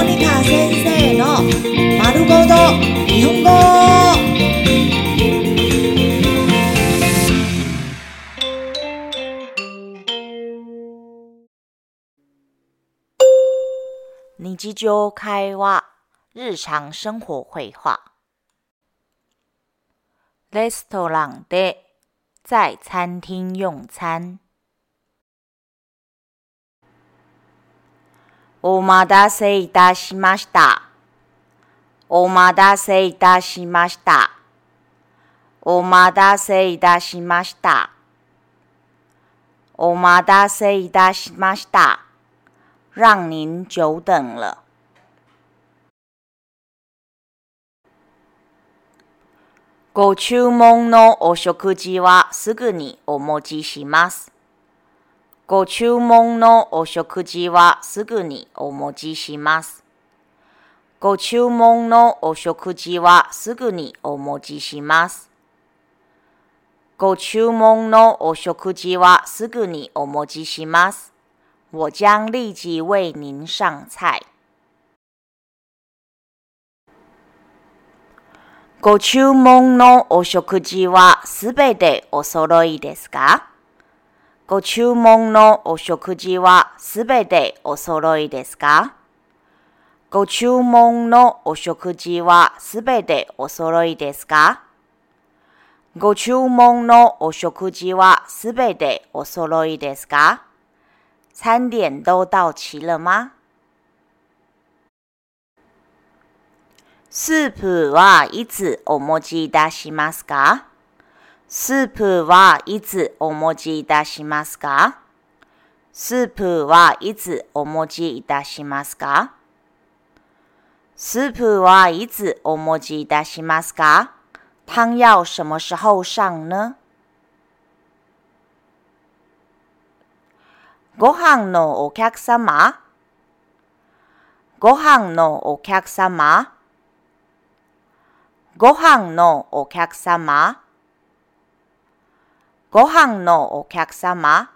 モニカ先生の丸ごと日本語。日常会話、日常生活会話。レストランで在餐厅用餐。 お待たせいたしました。お待たせいたしました。お待たせいたしました。お待たせいたしました。让您久等了。ご注文のお食事はすぐにお持ちします。ご注文のお食事はすぐにお持ちします。ご注文のお食事はすぐにお持ちします。ご注文のお食事はすぐにお持ちします。我将立即为您上菜。ご注文のお食事はすべてお揃いですか？ご注文のお食事はすべてお揃いですか？ご注文のお食事はすべてお揃いですか？ご注文のお食事はすべてお揃いですか？餐点都到齐了吗？スープはいつお持ちいたしますか？スープはいつお持ちいたしますか？スープはいつお持ちいたしますか？スープはいつお持ちいたしますか？汤要什么时候上呢？ご飯のお客様？ご飯のお客様？ご飯のお客様？ご飯のお客様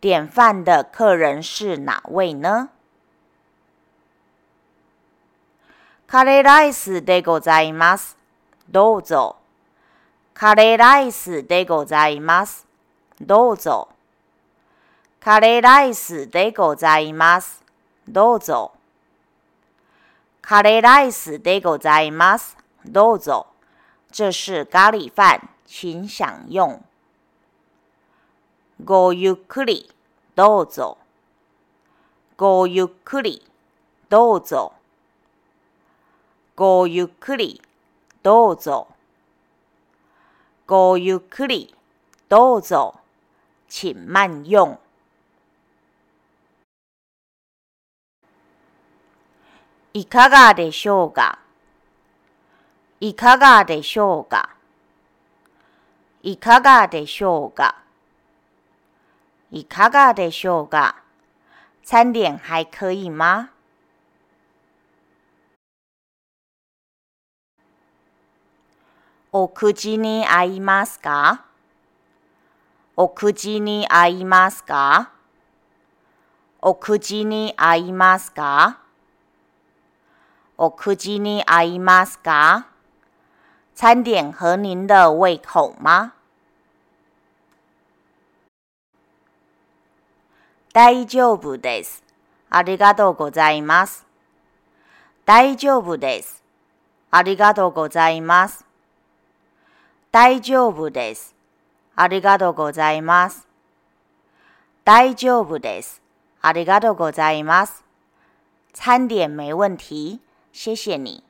点饭的客人是哪位呢？カレーライスでございます。どうぞ。カレーライスでございます。どうぞ。カレーライスでございます。どうぞ。カレーライスでございます。どうぞ。这是咖喱饭，请享用。ごゆっくり、どうぞ。ごゆっくり、どうぞ。ごゆっくり、どうぞ。ごゆっくり、どうぞ。请慢用。いかがでしょうか？いかがでしょうか？いかがでしょうか？いかがでしょうか餐点还可以吗？お口に合いますかお口に合いますかお口に合いますかお口に合いますか餐点合您的胃口吗？大丈夫です。ありがとうございます。大丈夫です。ありがとうございます。大丈夫です。ありがとうございます。大丈夫です。ありがとうございます。餐点没问题，谢谢你。